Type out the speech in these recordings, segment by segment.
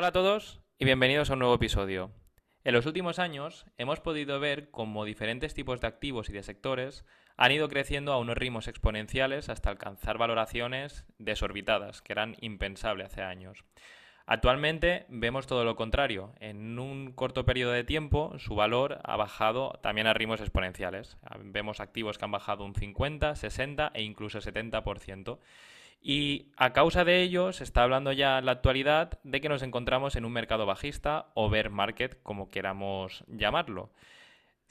Hola a todos y bienvenidos a un nuevo episodio. En los últimos años hemos podido ver cómo diferentes tipos de activos y de sectores han ido creciendo a unos ritmos exponenciales hasta alcanzar valoraciones desorbitadas, que eran impensables hace años. Actualmente vemos todo lo contrario. En un corto periodo de tiempo su valor ha bajado también a ritmos exponenciales. Vemos activos que han bajado un 50, 60 e incluso 70%. Y a causa de ello se está hablando ya en la actualidad de que nos encontramos en un mercado bajista o bear market, como queramos llamarlo.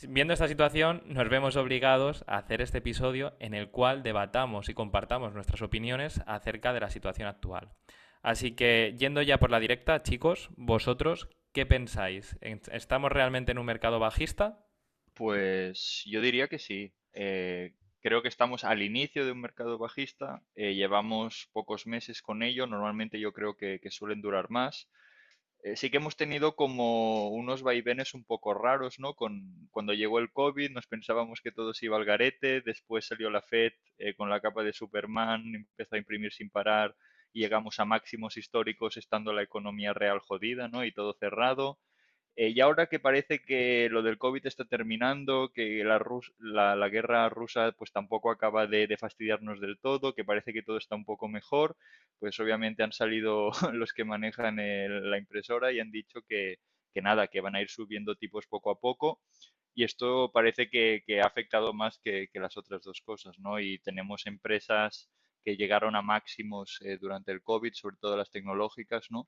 Viendo esta situación, nos vemos obligados a hacer este episodio en el cual debatamos y compartamos nuestras opiniones acerca de la situación actual. Así que, yendo ya por la directa, chicos, vosotros, ¿qué pensáis? ¿Estamos realmente en un mercado bajista? Pues yo diría que sí. Eh, creo que estamos al inicio de un mercado bajista. eh, llevamos pocos meses con ello. Normalmente yo creo que, que suelen durar más. Eh, sí que hemos tenido como unos vaivenes un poco raros, ¿no? Con, cuando llegó el COVID nos pensábamos que todo se iba al garete, después salió la Fed eh, con la capa de Superman, empezó a imprimir sin parar y llegamos a máximos históricos estando la economía real jodida, ¿no? Y todo cerrado. Eh, y ahora que parece que lo del COVID está terminando, que la, Rus- la, la guerra rusa pues tampoco acaba de, de fastidiarnos del todo, que parece que todo está un poco mejor, pues obviamente han salido los que manejan el- la impresora y han dicho que, que nada, que van a ir subiendo tipos poco a poco. Y esto parece que, que ha afectado más que, que las otras dos cosas, ¿no? Y tenemos empresas que llegaron a máximos eh, durante el COVID, sobre todo las tecnológicas, ¿no?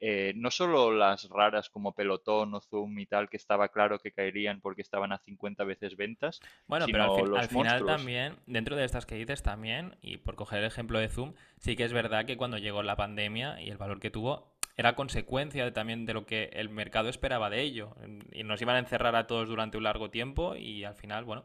Eh, no solo las raras como Pelotón o Zoom y tal, que estaba claro que caerían porque estaban a 50 veces ventas, Bueno, pero al, sino fin- al los final monstruos. también, dentro de estas que dices también, y por coger el ejemplo de Zoom, sí que es verdad que cuando llegó la pandemia y el valor que tuvo era consecuencia de- también de lo que el mercado esperaba de ello. Y nos iban a encerrar a todos durante un largo tiempo y al final, bueno,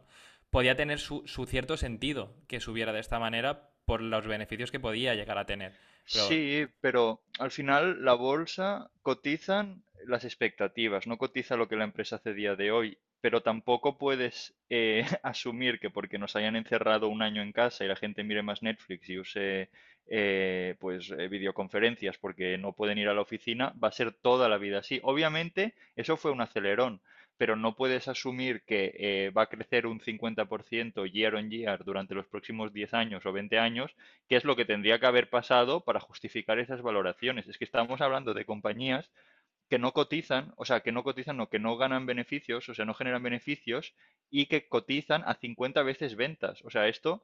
podía tener su, su cierto sentido que subiera de esta manera por los beneficios que podía llegar a tener. Sí, pero al final la bolsa cotizan las expectativas, no cotiza lo que la empresa hace día de hoy, pero tampoco puedes eh, asumir que porque nos hayan encerrado un año en casa y la gente mire más Netflix y use eh, pues eh, videoconferencias porque no pueden ir a la oficina, va a ser toda la vida así. Obviamente, eso fue un acelerón, pero no puedes asumir que eh, va a crecer un 50% year on year durante los próximos 10 años o 20 años qué es lo que tendría que haber pasado para justificar esas valoraciones. Es que estamos hablando de compañías que no cotizan, o sea, que no cotizan o que no ganan beneficios, o sea, no generan beneficios y que cotizan a 50 veces ventas. O sea, esto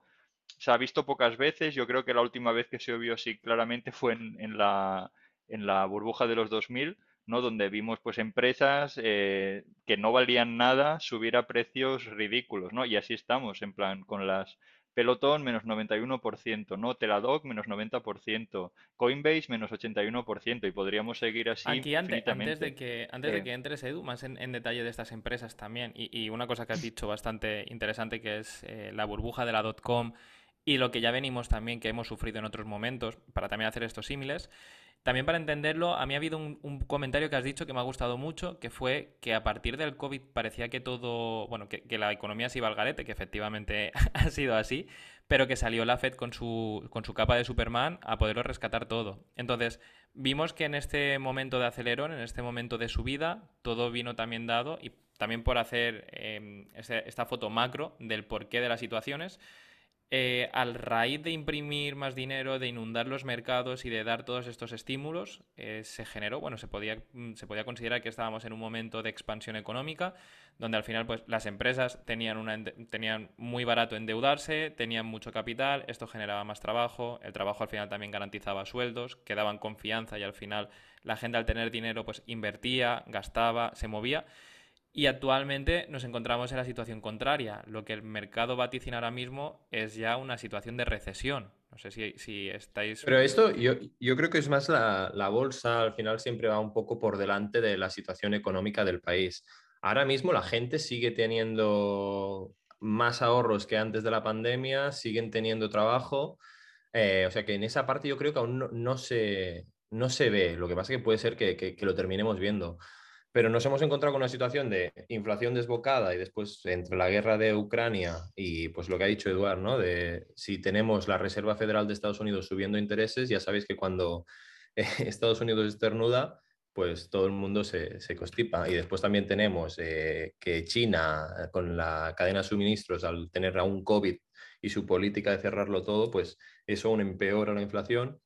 se ha visto pocas veces. Yo creo que la última vez que se vio así claramente fue en, en la, en la burbuja de los 2000, ¿no? Donde vimos pues empresas eh, que no valían nada subir a precios ridículos, ¿no? Y así estamos, en plan, con las Peloton menos 91%, ¿no? Teladoc menos 90%, Coinbase menos 81%, y podríamos seguir así Aquí ante- antes de que, antes de que entres, Edu, más en, en detalle de estas empresas también, y, y una cosa que has dicho bastante interesante que es eh, la burbuja de la .com y lo que ya venimos también que hemos sufrido en otros momentos para también hacer estos símiles. También para entenderlo, a mí ha habido un, comentario que has dicho que me ha gustado mucho, que fue que a partir del COVID parecía que todo, bueno, que, la economía se iba al garete, que efectivamente ha sido así, pero que salió la Fed con su, con su capa de Superman a poderlo rescatar todo. Entonces, vimos que en este momento de acelerón, en este momento de subida, todo vino también dado y también por hacer este- esta foto macro del porqué de las situaciones eh, al raíz de imprimir más dinero, de inundar los mercados y de dar todos estos estímulos, eh, se generó, bueno, se podía, mm, se podía considerar que estábamos en un momento de expansión económica, donde al final pues, las empresas tenían, una, tenían muy barato endeudarse, tenían mucho capital, esto generaba más trabajo, el trabajo al final también garantizaba sueldos, que daban confianza y al final la gente al tener dinero pues invertía, gastaba, se movía. Y actualmente nos encontramos en la situación contraria. Lo que el mercado vaticina ahora mismo es ya una situación de recesión. No sé si, estáis... Pero esto yo, yo creo que es más la, bolsa, al final siempre va un poco por delante de la situación económica del país. Ahora mismo la gente sigue teniendo más ahorros que antes de la pandemia, siguen teniendo trabajo, eh, o sea que en esa parte yo creo que aún no, no se, no se ve, lo que pasa es que puede ser que- que lo terminemos viendo. Pero nos hemos encontrado con una situación de inflación desbocada y después entre la guerra de Ucrania y pues lo que ha dicho Eduard, ¿no? De si tenemos la Reserva Federal de Estados Unidos subiendo intereses, ya sabéis que cuando eh, Estados Unidos estornuda, pues todo el mundo se, se constipa. Y después también tenemos eh, que China, con la cadena de suministros, al tener aún COVID y su política de cerrarlo todo, pues eso aún empeora la inflación.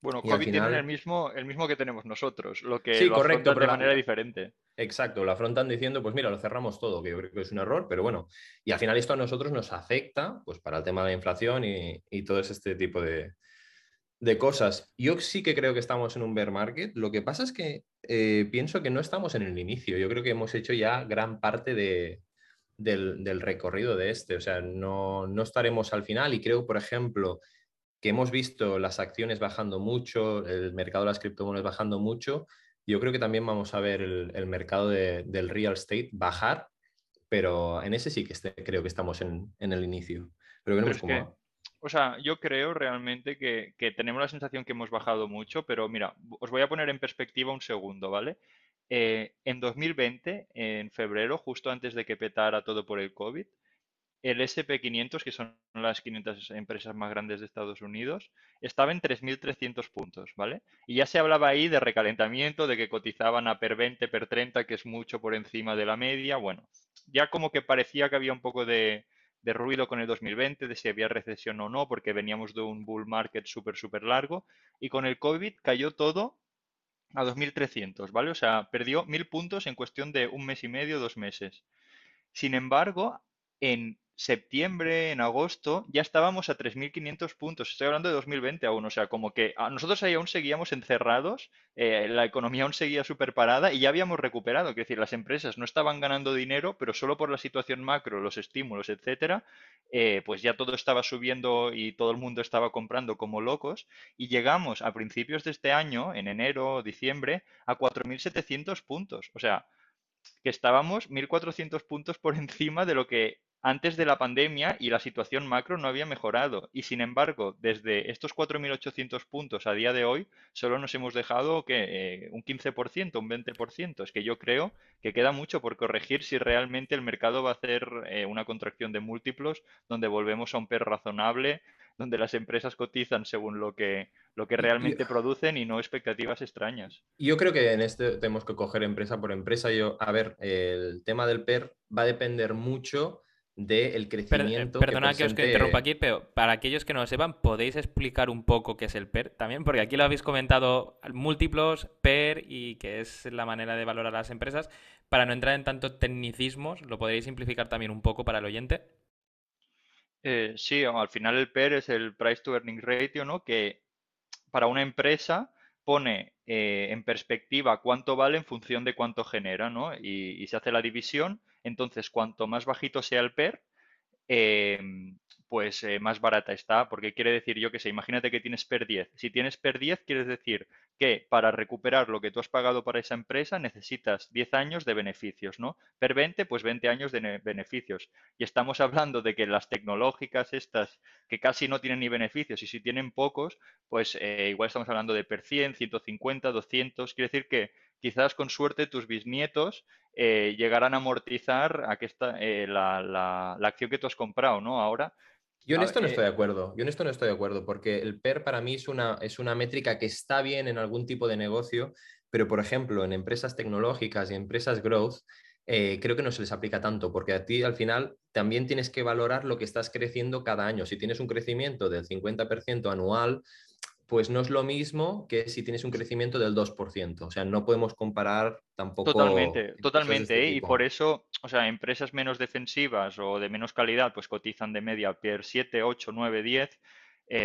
Bueno, COVID tiene el mismo, el mismo que tenemos nosotros, lo que sí, correcto, de manera diferente. Exacto, lo afrontan diciendo, pues mira, lo cerramos todo, que yo creo que es un error, pero bueno, y al final esto a nosotros nos afecta, pues para el tema de la inflación y, y todo este tipo de, de cosas. Yo sí que creo que estamos en un bear market. Lo que pasa es que eh, pienso que no estamos en el inicio. Yo creo que hemos hecho ya gran parte de, del, recorrido de este. O sea, no, no, estaremos al final. Y creo, por ejemplo, que hemos visto las acciones bajando mucho, el mercado de las criptomonedas bajando mucho. Yo creo que también vamos a ver el, mercado del real estate bajar, pero en ese sí que este, creo que estamos en, el inicio. Pero veremos cómo o sea, yo creo realmente que, tenemos la sensación que hemos bajado mucho, pero mira, os voy a poner en perspectiva un segundo, ¿vale? Eh, en 2020, en febrero, justo antes de que petara todo por el COVID, el SP500, que son las 500 empresas más grandes de Estados Unidos, estaba en 3.300 puntos, ¿vale? Y ya se hablaba ahí de recalentamiento, de que cotizaban a per 20, per 30, que es mucho por encima de la media. Bueno, ya como que parecía que había un poco de, ruido con el 2020, de si había recesión o no, porque veníamos de un bull market súper, súper largo. Y con el COVID cayó todo a 2.300, ¿vale? O sea, perdió mil puntos en cuestión de un mes y medio, dos meses. Sin embargo, en septiembre, en agosto, ya estábamos a 3.500 puntos. Estoy hablando de 2020 aún, o sea, como que a nosotros ahí aún seguíamos encerrados, eh, la economía aún seguía súper parada y ya habíamos recuperado. Es decir, las empresas no estaban ganando dinero, pero solo por la situación macro, los estímulos, etcétera, eh, pues ya todo estaba subiendo y todo el mundo estaba comprando como locos. Y llegamos a principios de este año, en enero, diciembre, a 4.700 puntos. O sea, que estábamos 1.400 puntos por encima de lo que antes de la pandemia y la situación macro no había mejorado. Y sin embargo, desde estos 4.800 puntos a día de hoy, solo nos hemos dejado que eh, un 15%, un 20%. Es que yo creo que queda mucho por corregir si realmente el mercado va a hacer eh, una contracción de múltiplos, donde volvemos a un PER razonable, donde las empresas cotizan según lo que, lo que realmente producen y no expectativas extrañas. Yo creo que en este tenemos que coger empresa por empresa. Yo, a ver, el tema del PER va a depender mucho del eh, crecimiento. perdona que, os interrumpa aquí, pero para aquellos que no lo sepan, ¿podéis explicar un poco qué es el PER también? Porque aquí lo habéis comentado múltiplos, PER y que es la manera de valorar a las empresas. Para no entrar en tantos tecnicismos, ¿lo podréis simplificar también un poco para el oyente? Eh, sí, al final el PER es el Price to Earning Ratio, ¿no? Que para una empresa pone eh, en perspectiva cuánto vale en función de cuánto genera, ¿no? y se hace la división entonces, cuanto más bajito sea el PER, em, pues eh, más barata está, porque quiere decir, yo que sé, imagínate que tienes PER 10. Si tienes PER 10, quiere decir que para recuperar lo que tú has pagado para esa empresa necesitas 10 años de beneficios, ¿no? PER 20, pues 20 años de beneficios. Y estamos hablando de que las tecnológicas estas, que casi no tienen ni beneficios, y si tienen pocos, pues eh, igual estamos hablando de PER 100, 150, 200. Quiere decir que quizás con suerte tus bisnietos eh, llegarán a amortizar eh, la, la, acción que tú has comprado, ¿no? Ahora. Yo en esto no estoy de acuerdo. Yo en esto no estoy de acuerdo, porque el PER para mí es una, es una métrica que está bien en algún tipo de negocio, pero por ejemplo, en empresas tecnológicas y empresas growth, eh, creo que no se les aplica tanto, porque a ti al final también tienes que valorar lo que estás creciendo cada año. Si tienes un crecimiento del 50% anual, pues no es lo mismo que si tienes un crecimiento del 2%. O sea, no podemos comparar tampoco. Totalmente, totalmente. Este ¿eh? y por eso, o sea, empresas menos defensivas o de menos calidad, pues cotizan de media per 7, 8, 9, 10.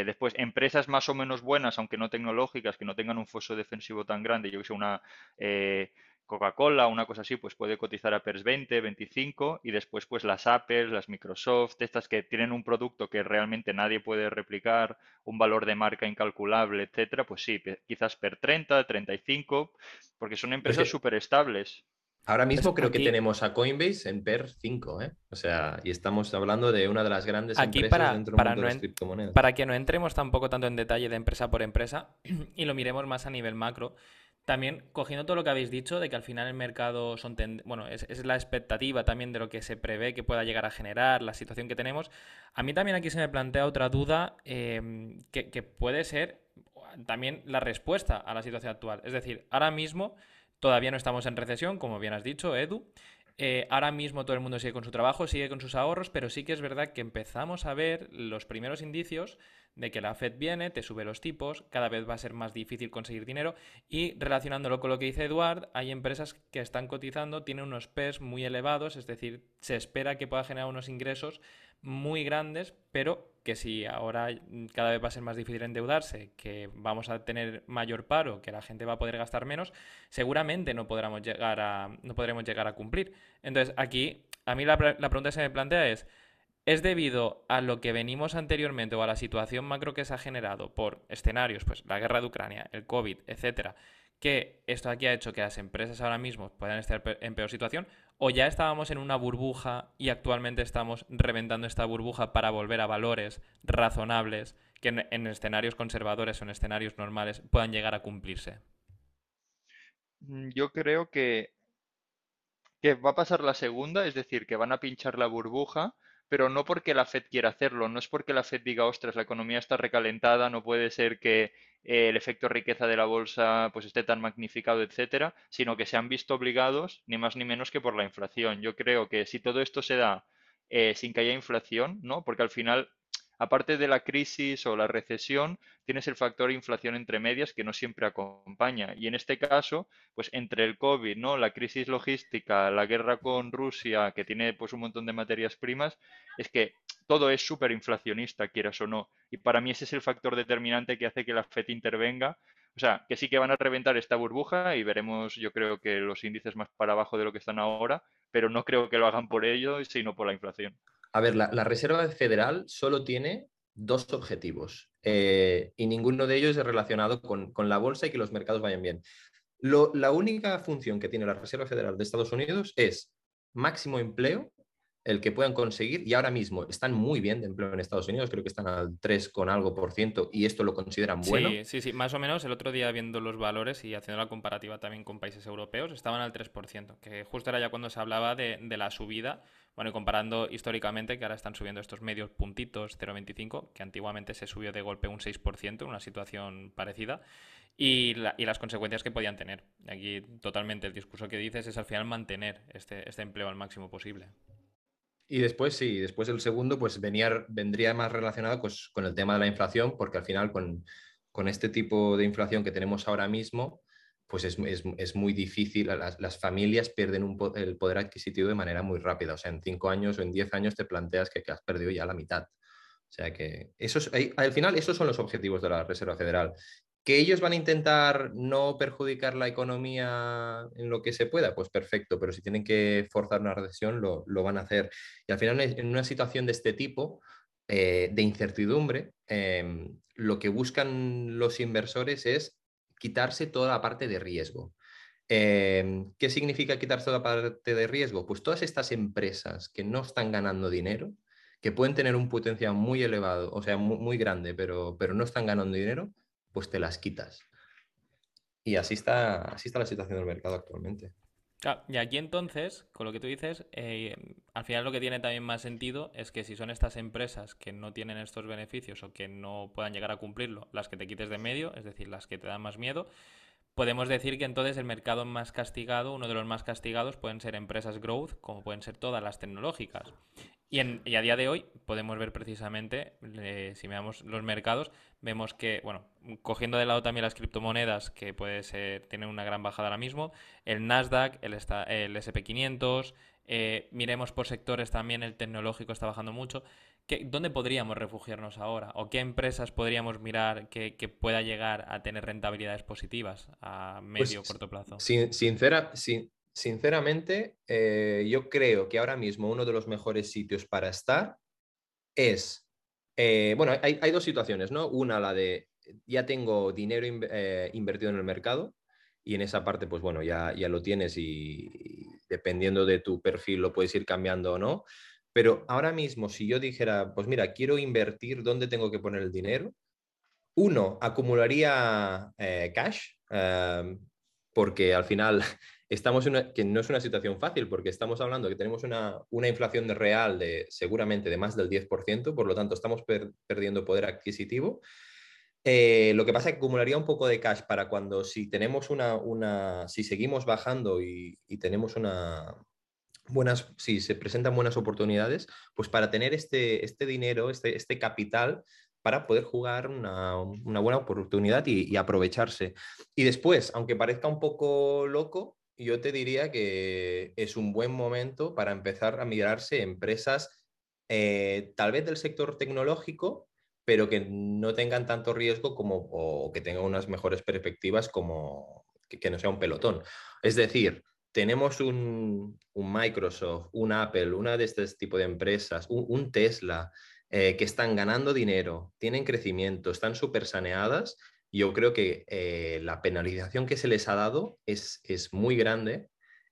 después, empresas más o menos buenas, aunque no tecnológicas, que no tengan un foso defensivo tan grande, yo que sé, una eh, Coca-Cola, una cosa así, pues puede cotizar a PERS 20, 25 y después pues las Apple, las Microsoft, estas que tienen un producto que realmente nadie puede replicar, un valor de marca incalculable, etcétera, pues sí, quizás PER 30, 35, porque son empresas súper estables. Ahora mismo creo que tenemos a Coinbase en PER 5, ¿eh? O sea, y estamos hablando de una de las grandes empresas para, dentro para de las criptomonedas. Para que no entremos tampoco tanto en detalle de empresa por empresa y lo miremos más a nivel macro, también, cogiendo todo lo que habéis dicho, de que al final el mercado son bueno, es, la expectativa también de lo que se prevé que pueda llegar a generar, la situación que tenemos. A mí también aquí se me plantea otra duda em, que, puede ser también la respuesta a la situación actual. Es decir, ahora mismo Todavía no estamos en recesión, como bien has dicho, Edu. Eh, ahora mismo todo el mundo sigue con su trabajo, sigue con sus ahorros, pero sí que es verdad que empezamos a ver los primeros indicios de que la Fed viene, te sube los tipos, cada vez va a ser más difícil conseguir dinero. Y relacionándolo con lo que dice Eduard, hay empresas que están cotizando, tienen unos PES muy elevados, es decir, se espera que pueda generar unos ingresos muy grandes, pero que si ahora cada vez va a ser más difícil endeudarse, que vamos a tener mayor paro, que la gente va a poder gastar menos, seguramente no podremos llegar a, no podremos llegar a cumplir. Entonces, aquí, a mí la, la pregunta que se me plantea es, ¿Es debido a lo que venimos anteriormente o a la situación macro que se ha generado por escenarios, pues la guerra de Ucrania, el COVID, etcétera, que esto aquí ha hecho que las empresas ahora mismo puedan estar en peor situación? ¿O ya estábamos en una burbuja y actualmente estamos reventando esta burbuja para volver a valores razonables que en, escenarios conservadores o en escenarios normales puedan llegar a cumplirse? Mm, yo creo que, que va a pasar la segunda, es decir, que van a pinchar la burbuja pero no porque la Fed quiera hacerlo, no es porque la Fed diga, ostras, la economía está recalentada, no puede ser que eh, el efecto riqueza de la bolsa pues esté tan magnificado, etcétera, sino que se han visto obligados ni más ni menos que por la inflación. Yo creo que si todo esto se da eh, sin que haya inflación, ¿no? Porque al final aparte de la crisis o la recesión, tienes el factor inflación entre medias que no siempre acompaña. Y en este caso, pues entre el COVID, ¿no? La crisis logística, la guerra con Rusia, que tiene pues un montón de materias primas, es que todo es súper inflacionista, quieras o no. Y para mí ese es el factor determinante que hace que la FED intervenga. O sea, que sí que van a reventar esta burbuja y veremos, yo creo que los índices más para abajo de lo que están ahora, pero no creo que lo hagan por ello, sino por la inflación. A ver, la, Reserva Federal solo tiene dos objetivos eh, y ninguno de ellos es relacionado con, la bolsa y que los mercados vayan bien. la única función que tiene la Reserva Federal de Estados Unidos es máximo empleo, el que puedan conseguir, y ahora mismo están muy bien de empleo en Estados Unidos, creo que están al 3 con algo por ciento y esto lo consideran bueno. Sí, sí, sí, más o menos el otro día viendo los valores y haciendo la comparativa también con países europeos, estaban al 3%, que justo era ya cuando se hablaba de, de la subida bueno, y comparando históricamente, que ahora están subiendo estos medios puntitos 0,25, que antiguamente se subió de golpe un 6% en una situación parecida, y, las consecuencias que podían tener. Aquí totalmente el discurso que dices es al final mantener este, este empleo al máximo posible. Y después, sí, después el segundo, pues venía, vendría más relacionado pues, con el tema de la inflación, porque al final con este tipo de inflación que tenemos ahora mismo, pues es, muy difícil, las, familias pierden el poder adquisitivo de manera muy rápida, o sea, en cinco años o en diez años te planteas que, has perdido ya la mitad. O sea que al final esos son los objetivos de la Reserva Federal. ¿Que ellos van a intentar no perjudicar la economía en lo que se pueda? Pues perfecto, pero si tienen que forzar una recesión, lo, van a hacer. Y al final, en una situación de este tipo, eh, de incertidumbre, em, lo que buscan los inversores es quitarse toda la parte de riesgo. Em, ¿Qué significa quitar toda la parte de riesgo? Pues todas estas empresas que no están ganando dinero, que pueden tener un potencial muy elevado, o sea, muy, grande, pero, pero no están ganando dinero, pues te las quitas. Y así está, así está la situación del mercado actualmente. Y aquí entonces, con lo que tú dices, eh, al final lo que tiene también más sentido es que si son estas empresas que no tienen estos beneficios o que no puedan llegar a cumplirlo, las que te quites de medio, es decir, las que te dan más miedo, podemos decir que entonces el mercado más castigado, uno de los más castigados, pueden ser empresas growth, como pueden ser todas las tecnológicas. Y, a día de hoy podemos ver precisamente, eh, si miramos los mercados, vemos que, bueno, cogiendo de lado también las criptomonedas, que puede ser, tienen una gran bajada ahora mismo, el Nasdaq, el, el SP500, eh, miremos por sectores también, el tecnológico está bajando mucho. ¿Dónde podríamos refugiarnos ahora? ¿O qué empresas podríamos mirar que, pueda llegar a tener rentabilidades positivas a pues medio o corto plazo? sincera, sinceramente, eh, yo creo que ahora mismo uno de los mejores sitios para estar es, eh, bueno, hay, dos situaciones, ¿no? Una, la de ya tengo dinero eh, invertido en el mercado y en esa parte, pues bueno, ya, ya lo tienes y dependiendo de tu perfil lo puedes ir cambiando o no. Pero ahora mismo, si yo dijera, pues mira, quiero invertir, ¿dónde tengo que poner el dinero? Uno, acumularía cash, porque al final estamos en una, que no es una situación fácil, porque estamos hablando que tenemos una, inflación de real de seguramente de más del 10%, por lo tanto estamos perdiendo poder adquisitivo. Eh, lo que pasa es que acumularía un poco de cash para cuando si tenemos una, una si seguimos bajando y, tenemos una buenas, si se presentan buenas oportunidades, pues para tener este, este dinero, este, este capital para poder jugar una, buena oportunidad y, aprovecharse. Y después, aunque parezca un poco loco, yo te diría que es un buen momento para empezar a mirarse empresas eh, tal vez del sector tecnológico, pero que no tengan tanto riesgo como, o que tengan unas mejores perspectivas como que, no sea un pelotón. Es decir, tenemos un, Microsoft, un Apple, una de este tipo de empresas, un, Tesla, eh, que están ganando dinero, tienen crecimiento, están súper saneadas. Yo creo que eh, la penalización que se les ha dado es, es muy grande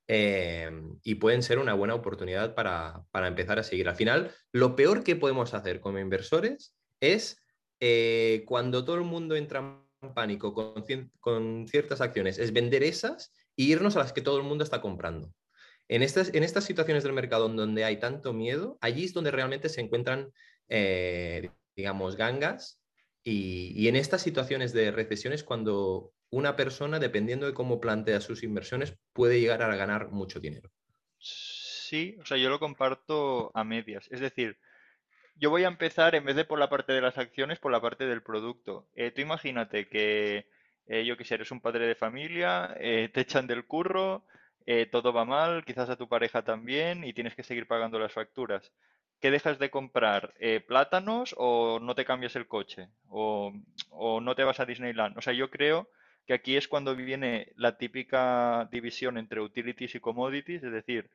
eh, y pueden ser una buena oportunidad para, para, empezar a seguir. Al final, lo peor que podemos hacer como inversores es cuando todo el mundo entra en pánico con, ciertas acciones, es vender esas e irnos a las que todo el mundo está comprando. En estas, en estas situaciones del mercado donde hay tanto miedo, allí es donde realmente se encuentran, eh, digamos, gangas. Y, en estas situaciones de recesiones cuando una persona, dependiendo de cómo plantea sus inversiones, puede llegar a ganar mucho dinero. Sí, o sea, yo lo comparto a medias. Es decir, yo voy a empezar, en vez de por la parte de las acciones, por la parte del producto. Eh, tú imagínate que, eh, yo sé, eres un padre de familia, te echan del curro, todo va mal, quizás a tu pareja también, y tienes que seguir pagando las facturas. ¿Qué dejas de comprar? ¿Plátanos o no te cambias el coche? O, ¿O no te vas a Disneyland? O sea, yo creo que aquí es cuando viene la típica división entre utilities y commodities, es decir,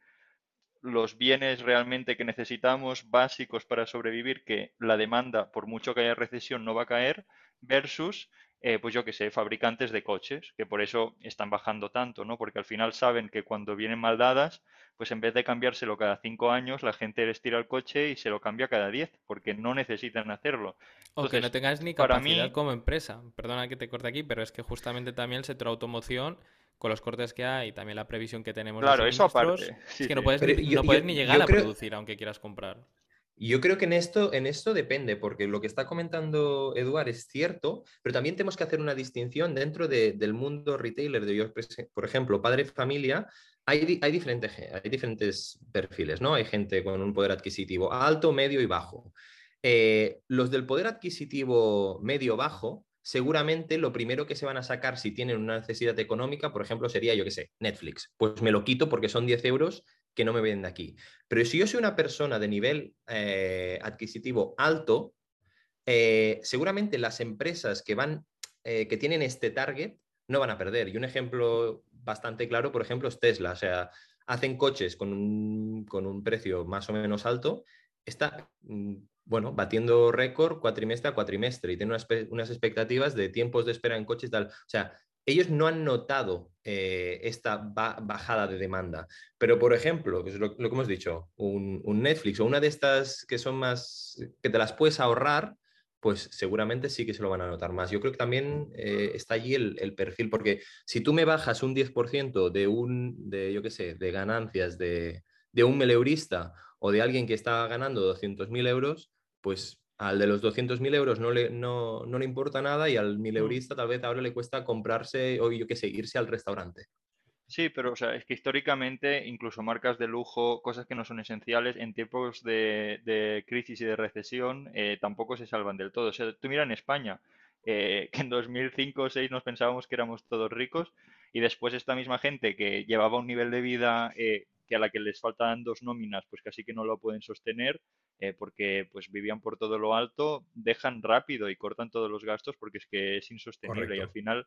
los bienes realmente que necesitamos básicos para sobrevivir, que la demanda, por mucho que haya recesión, no va a caer, versus, eh, pues yo que sé, fabricantes de coches, que por eso están bajando tanto, ¿no? Porque al final saben que cuando vienen mal dadas, pues en vez de cambiárselo cada cinco años, la gente les tira el coche y se lo cambia cada diez, porque no necesitan hacerlo. o que no tengas ni capacidad como empresa. Perdona que te corte aquí, pero es que justamente también el sector automoción con los cortes que hay y también la previsión que tenemos. Claro, eso aparte. es que no puedes, ni, llegar a producir aunque quieras comprar. Yo creo que en esto, en esto depende, porque lo que está comentando Eduard es cierto, pero también tenemos que hacer una distinción dentro del mundo retailer. De, por ejemplo, padre familia, hay, hay, diferentes, hay diferentes perfiles, ¿no? Hay gente con un poder adquisitivo alto, medio y bajo. Eh, los del poder adquisitivo medio-bajo seguramente lo primero que se van a sacar si tienen una necesidad económica, por ejemplo, sería, yo qué sé, Netflix. Pues me lo quito porque son 10 euros que no me ven de aquí. Pero si yo soy una persona de nivel eh, adquisitivo alto, eh, seguramente las empresas que van, eh, que tienen este target, no van a perder. Y un ejemplo bastante claro, por ejemplo, es Tesla. O sea, hacen coches con un, con un precio más o menos alto. Está mm, bueno, batiendo récord cuatrimestre a cuatrimestre y tiene unas, expectativas de tiempos de espera en coches tal. O sea, ellos no han notado eh, esta bajada de demanda. Pero, por ejemplo, lo, que hemos dicho, un, Netflix o una de estas que son más, que te las puedes ahorrar, pues seguramente sí que se lo van a notar más. Yo creo que también eh, está allí el, perfil, porque si tú me bajas un 10% de un, de, yo qué sé, de ganancias de, de un meleurista o de alguien que está ganando 200.000 euros, pues al de los 200.000 euros no le, no, le importa nada y al mileurista mm. tal vez ahora le cuesta comprarse o yo qué sé, irse al restaurante. Sí, pero o sea, es que históricamente incluso marcas de lujo, cosas que no son esenciales, en tiempos de, crisis y de recesión eh, tampoco se salvan del todo. O sea, tú mira en España, eh, que en 2005 o 2006 nos pensábamos que éramos todos ricos y después esta misma gente que llevaba un nivel de vida eh, que a la que les faltan dos nóminas, pues casi que no lo pueden sostener, eh, porque pues vivían por todo lo alto, dejan rápido y cortan todos los gastos porque es que es insostenible y al final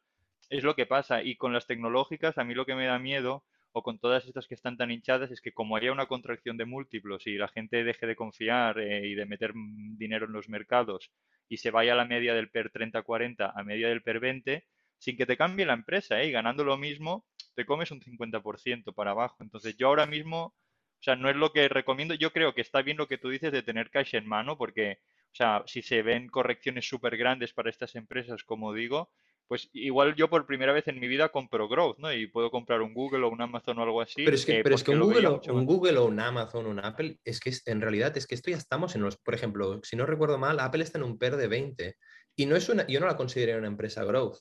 es lo que pasa. Y con las tecnológicas, a mí lo que me da miedo, o con todas estas que están tan hinchadas, es que como haya una contracción de múltiplos y la gente deje de confiar eh, y de meter dinero en los mercados y se vaya a la media del PER 30-40 a media del PER 20, sin que te cambie la empresa, ¿eh? y ganando lo mismo, te comes un 50% para abajo. Entonces yo ahora mismo o sea, no es lo que recomiendo. Yo creo que está bien lo que tú dices de tener cash en mano, porque, o sea, si se ven correcciones súper grandes para estas empresas, como digo, pues igual yo por primera vez en mi vida compro growth, ¿no? Y puedo comprar un Google o un Amazon o algo así. Pero es que, pero es que un, Google o, un Google o un Amazon o un Apple, es que en realidad es que esto ya estamos en los, por ejemplo, si no recuerdo mal, Apple está en un PER de 20 y no es una, yo no la considero una empresa growth.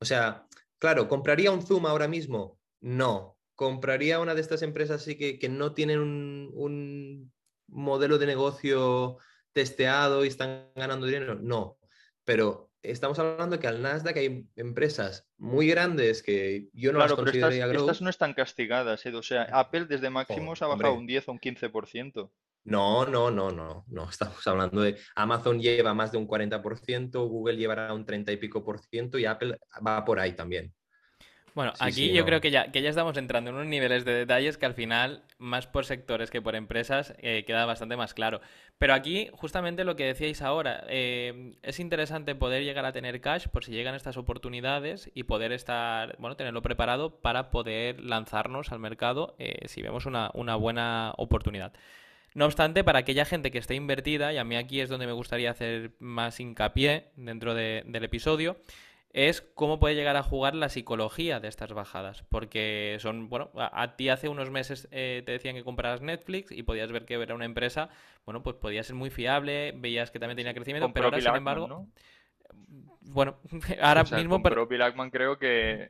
O sea, claro, ¿compraría un Zoom ahora mismo? No. ¿Compraría una de estas empresas así que, que no tienen un, un modelo de negocio testeado y están ganando dinero? No. Pero estamos hablando que al Nasdaq hay empresas muy grandes que yo no las consideraría estas, estas, no están castigadas, ¿eh? o sea, Apple desde máximos ha bajado un 10 o un 15%. No, no, no, no, no. Estamos hablando de Amazon lleva más de un 40%, Google llevará un 30 y pico por ciento y Apple va por ahí también. Bueno, aquí yo creo que ya, que ya estamos entrando en unos niveles de detalles que al final, más por sectores que por empresas, eh, queda bastante más claro. Pero aquí, justamente lo que decíais ahora, eh, es interesante poder llegar a tener cash por si llegan estas oportunidades y poder estar, bueno, tenerlo preparado para poder lanzarnos al mercado eh, si vemos una, una buena oportunidad. No obstante, para aquella gente que esté invertida, y a mí aquí es donde me gustaría hacer más hincapié dentro del episodio, es cómo puede llegar a jugar la psicología de estas bajadas. Porque son, bueno, a, ti hace unos meses eh, te decían que compraras Netflix y podías ver que era una empresa, bueno, pues podía ser muy fiable, veías que también tenía crecimiento, pero ahora, sin embargo... Bueno, ahora mismo... Pero creo que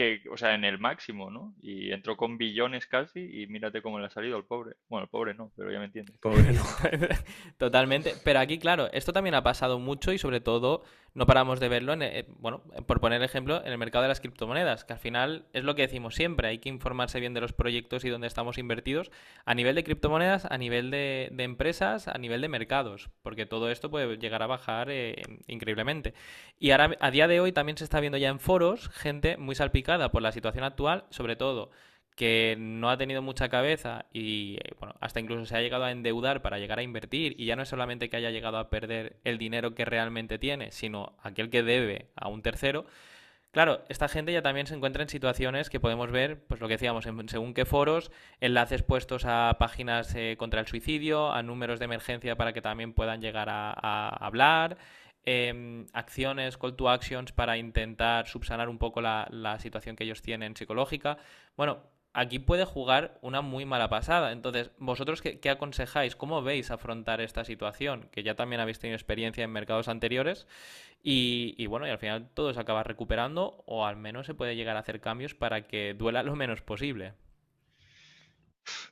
que, o sea, en el máximo, ¿no? Y entró con billones casi y mírate cómo le ha salido al pobre. Bueno, el pobre no, pero ya me entiendes. Pobre no. Totalmente. Pero aquí, claro, esto también ha pasado mucho y sobre todo no paramos de verlo, en, eh, bueno, por poner ejemplo, en el mercado de las criptomonedas, que al final es lo que decimos siempre, hay que informarse bien de los proyectos y dónde estamos invertidos a nivel de criptomonedas, a nivel de, empresas, a nivel de mercados, porque todo esto puede llegar a bajar eh, increíblemente. Y ahora, a día de hoy también se está viendo ya en foros gente muy salpicada por la situación actual, sobre todo que no ha tenido mucha cabeza y eh, bueno, hasta incluso se ha llegado a endeudar para llegar a invertir y ya no es solamente que haya llegado a perder el dinero que realmente tiene, sino aquel que debe a un tercero. Claro, esta gente ya también se encuentra en situaciones que podemos ver, pues lo que decíamos, según qué foros, enlaces puestos a páginas eh, contra el suicidio, a números de emergencia para que también puedan llegar a, hablar, em, acciones, call to actions para intentar subsanar un poco la, la situación que ellos tienen psicológica. Bueno, aquí puede jugar una muy mala pasada. Entonces, ¿vosotros qué, aconsejáis? ¿Cómo veis afrontar esta situación? Que ya también habéis tenido experiencia en mercados anteriores y, bueno, y al final todo se acaba recuperando o al menos se puede llegar a hacer cambios para que duela lo menos posible.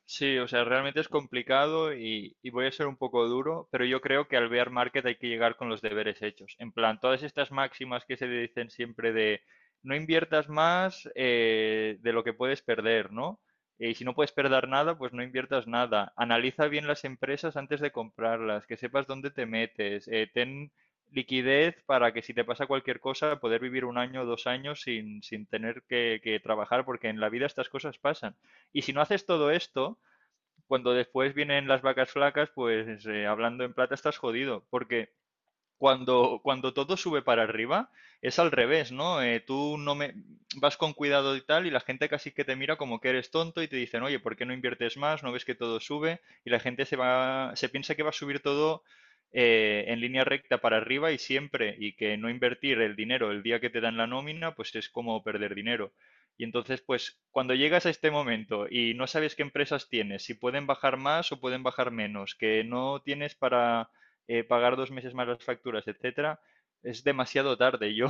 Sí, o sea, realmente es complicado y, y, voy a ser un poco duro, pero yo creo que al bear market hay que llegar con los deberes hechos. En plan, todas estas máximas que se dicen siempre de no inviertas más eh, de lo que puedes perder, ¿no? Y si no puedes perder nada, pues no inviertas nada. Analiza bien las empresas antes de comprarlas, que sepas dónde te metes. Eh, ten liquidez para que si te pasa cualquier cosa, poder vivir un año o dos años sin, sin tener que, trabajar, porque en la vida estas cosas pasan. Y si no haces todo esto, cuando después vienen las vacas flacas, pues eh, hablando en plata estás jodido, porque cuando, cuando todo sube para arriba, es al revés, ¿no? Eh, tú no me vas con cuidado y tal, y la gente casi que te mira como que eres tonto y te dicen, oye, ¿por qué no inviertes más? ¿No ves que todo sube? Y la gente se va, se piensa que va a subir todo eh, en línea recta para arriba y siempre, y que no invertir el dinero el día que te dan la nómina, pues es como perder dinero. Y entonces, pues, cuando llegas a este momento y no sabes qué empresas tienes, si pueden bajar más o pueden bajar menos, que no tienes para eh, pagar dos meses más las facturas, etcétera, es demasiado tarde. Yo,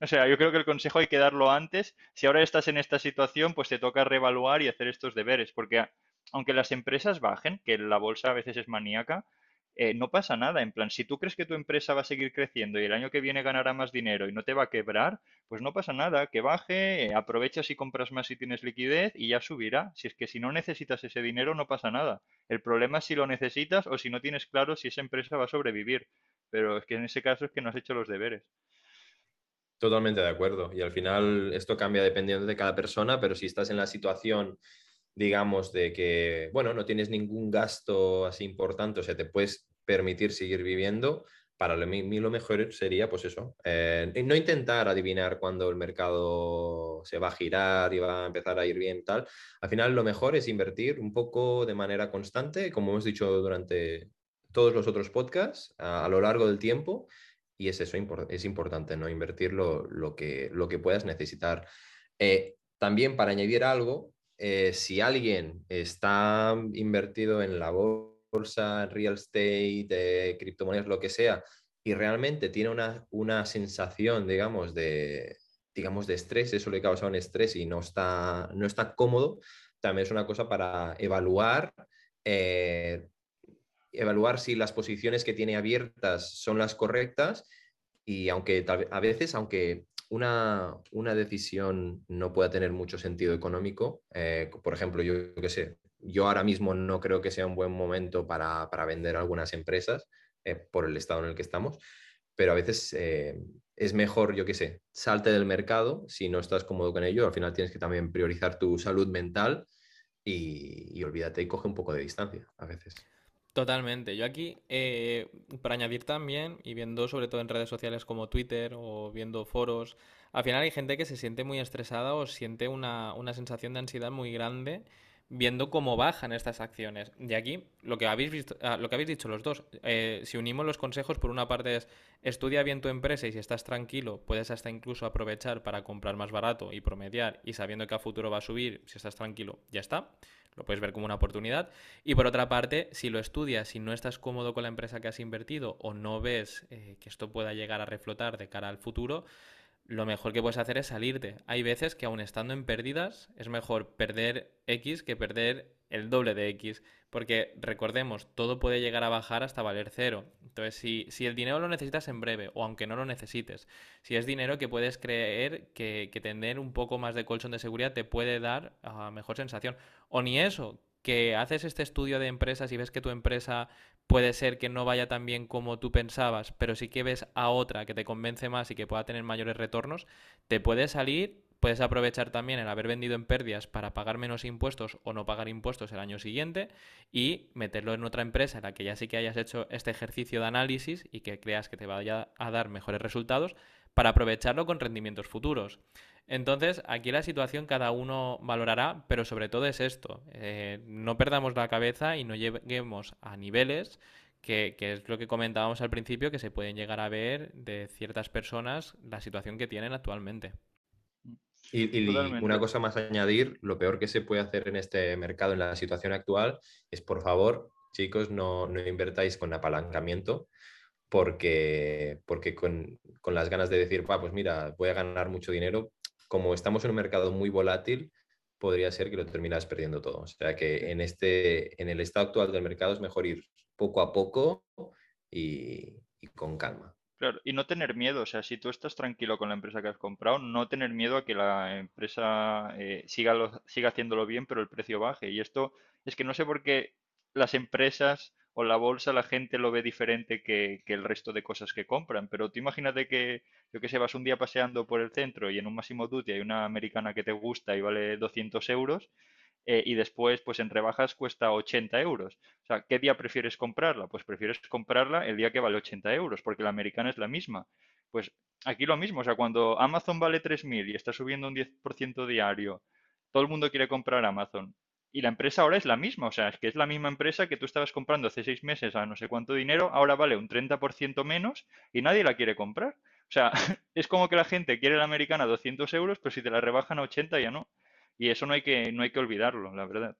o sea, yo creo que el consejo hay que darlo antes. Si ahora estás en esta situación, pues te toca reevaluar y hacer estos deberes, porque aunque las empresas bajen, que la bolsa a veces es maníaca, eh, no pasa nada. En plan, si tú crees que tu empresa va a seguir creciendo y el año que viene ganará más dinero y no te va a quebrar, pues no pasa nada. Que baje, eh, aprovechas y compras más si tienes liquidez y ya subirá. Si es que si no necesitas ese dinero, no pasa nada. El problema es si lo necesitas o si no tienes claro si esa empresa va a sobrevivir. Pero es que en ese caso es que no has hecho los deberes. Totalmente de acuerdo. Y al final esto cambia dependiendo de cada persona, pero si estás en la situación digamos, de que, bueno, no tienes ningún gasto así importante, o sea, te puedes permitir seguir viviendo, para mí lo mejor sería, pues eso, eh, no intentar adivinar cuándo el mercado se va a girar y va a empezar a ir bien, tal. Al final lo mejor es invertir un poco de manera constante, como hemos dicho durante todos los otros podcasts, a, lo largo del tiempo, y es eso, es importante, ¿no? Invertir lo, que, lo que puedas necesitar. Eh, también para añadir algo, eh, si alguien está invertido en la bolsa, real estate, criptomonedas, lo que sea, y realmente tiene una, una sensación, digamos, de, digamos, de estrés, eso le causa un estrés y no está, no está cómodo, también es una cosa para evaluar, eh, evaluar si las posiciones que tiene abiertas son las correctas y aunque a veces, aunque una, una decisión no pueda tener mucho sentido económico, eh, por ejemplo, yo qué sé, yo ahora mismo no creo que sea un buen momento para, para vender algunas empresas eh, por el estado en el que estamos, pero a veces es mejor, yo qué sé, salte del mercado si no estás cómodo con ello. Al final tienes que también priorizar tu salud mental y, olvídate y coge un poco de distancia a veces. Totalmente. Yo aquí, eh, para añadir también, y viendo sobre todo en redes sociales como Twitter o viendo foros, al final hay gente que se siente muy estresada o siente una, una sensación de ansiedad muy grande viendo cómo bajan estas acciones. De aquí, lo que habéis, visto, ah, lo que habéis dicho los dos, eh, si unimos los consejos, por una parte es estudia bien tu empresa y si estás tranquilo, puedes hasta incluso aprovechar para comprar más barato y promediar y sabiendo que a futuro va a subir, si estás tranquilo, ya está. Lo puedes ver como una oportunidad. Y por otra parte, si lo estudias y no estás cómodo con la empresa que has invertido o no ves eh, que esto pueda llegar a reflotar de cara al futuro, lo mejor que puedes hacer es salirte. Hay veces que aún estando en pérdidas es mejor perder X que perder el doble de X. Porque recordemos, todo puede llegar a bajar hasta valer cero. Entonces, si, si el dinero lo necesitas en breve, o aunque no lo necesites, si es dinero que puedes creer que, que tener un poco más de colchón de seguridad te puede dar uh, mejor sensación. O ni eso, que haces este estudio de empresas y ves que tu empresa puede ser que no vaya tan bien como tú pensabas, pero si que ves a otra que te convence más y que pueda tener mayores retornos, te puedes salir, puedes aprovechar también el haber vendido en pérdidas para pagar menos impuestos o no pagar impuestos el año siguiente y meterlo en otra empresa en la que ya sí que hayas hecho este ejercicio de análisis y que creas que te vaya a dar mejores resultados para aprovecharlo con rendimientos futuros. Entonces, aquí la situación cada uno valorará, pero sobre todo es esto, eh, no perdamos la cabeza y no lleguemos a niveles que, es lo que comentábamos al principio, que se pueden llegar a ver de ciertas personas la situación que tienen actualmente. Y, una cosa más a añadir, lo peor que se puede hacer en este mercado, en la situación actual, es por favor, chicos, no, no invertáis con apalancamiento, porque, porque con, con, las ganas de decir, pues mira, voy a ganar mucho dinero, como estamos en un mercado muy volátil, podría ser que lo terminas perdiendo todo. O sea que en, este, en el estado actual del mercado es mejor ir poco a poco y, con calma. Claro, y no tener miedo, o sea, si tú estás tranquilo con la empresa que has comprado, no tener miedo a que la empresa eh, siga, siga haciéndolo bien, pero el precio baje. Y esto es que no sé por qué las empresas o la bolsa la gente lo ve diferente que, el resto de cosas que compran. Pero tú imagínate que, yo que sé, vas un día paseando por el centro y en un máximo Duty hay una americana que te gusta y vale 200 euros eh, y después, pues en rebajas cuesta 80 euros. O sea, ¿qué día prefieres comprarla? Pues prefieres comprarla el día que vale 80 euros, porque la americana es la misma. Pues aquí lo mismo, o sea, cuando Amazon vale 3.000 y está subiendo un 10% diario, todo el mundo quiere comprar Amazon y la empresa ahora es la misma, o sea, es que es la misma empresa que tú estabas comprando hace seis meses a no sé cuánto dinero, ahora vale un 30% menos y nadie la quiere comprar. O sea, es como que la gente quiere la americana a 200 euros, pero si te la rebajan a 80 ya no. Y eso no hay que, no hay que olvidarlo, la verdad.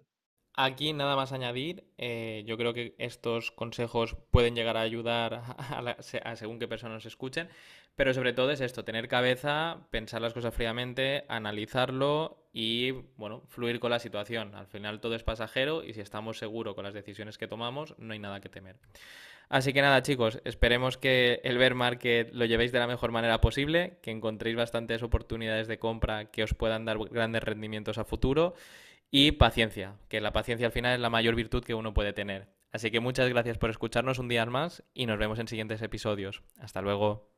Aquí nada más añadir, eh, yo creo que estos consejos pueden llegar a ayudar a, según qué personas escuchen, pero sobre todo es esto, tener cabeza, pensar las cosas fríamente, analizarlo y, bueno, fluir con la situación. Al final todo es pasajero y si estamos seguros con las decisiones que tomamos, no hay nada que temer. Así que nada, chicos, esperemos que el bear market lo llevéis de la mejor manera posible, que encontréis bastantes oportunidades de compra que os puedan dar grandes rendimientos a futuro y paciencia, que la paciencia al final es la mayor virtud que uno puede tener. Así que muchas gracias por escucharnos un día más y nos vemos en siguientes episodios. Hasta luego.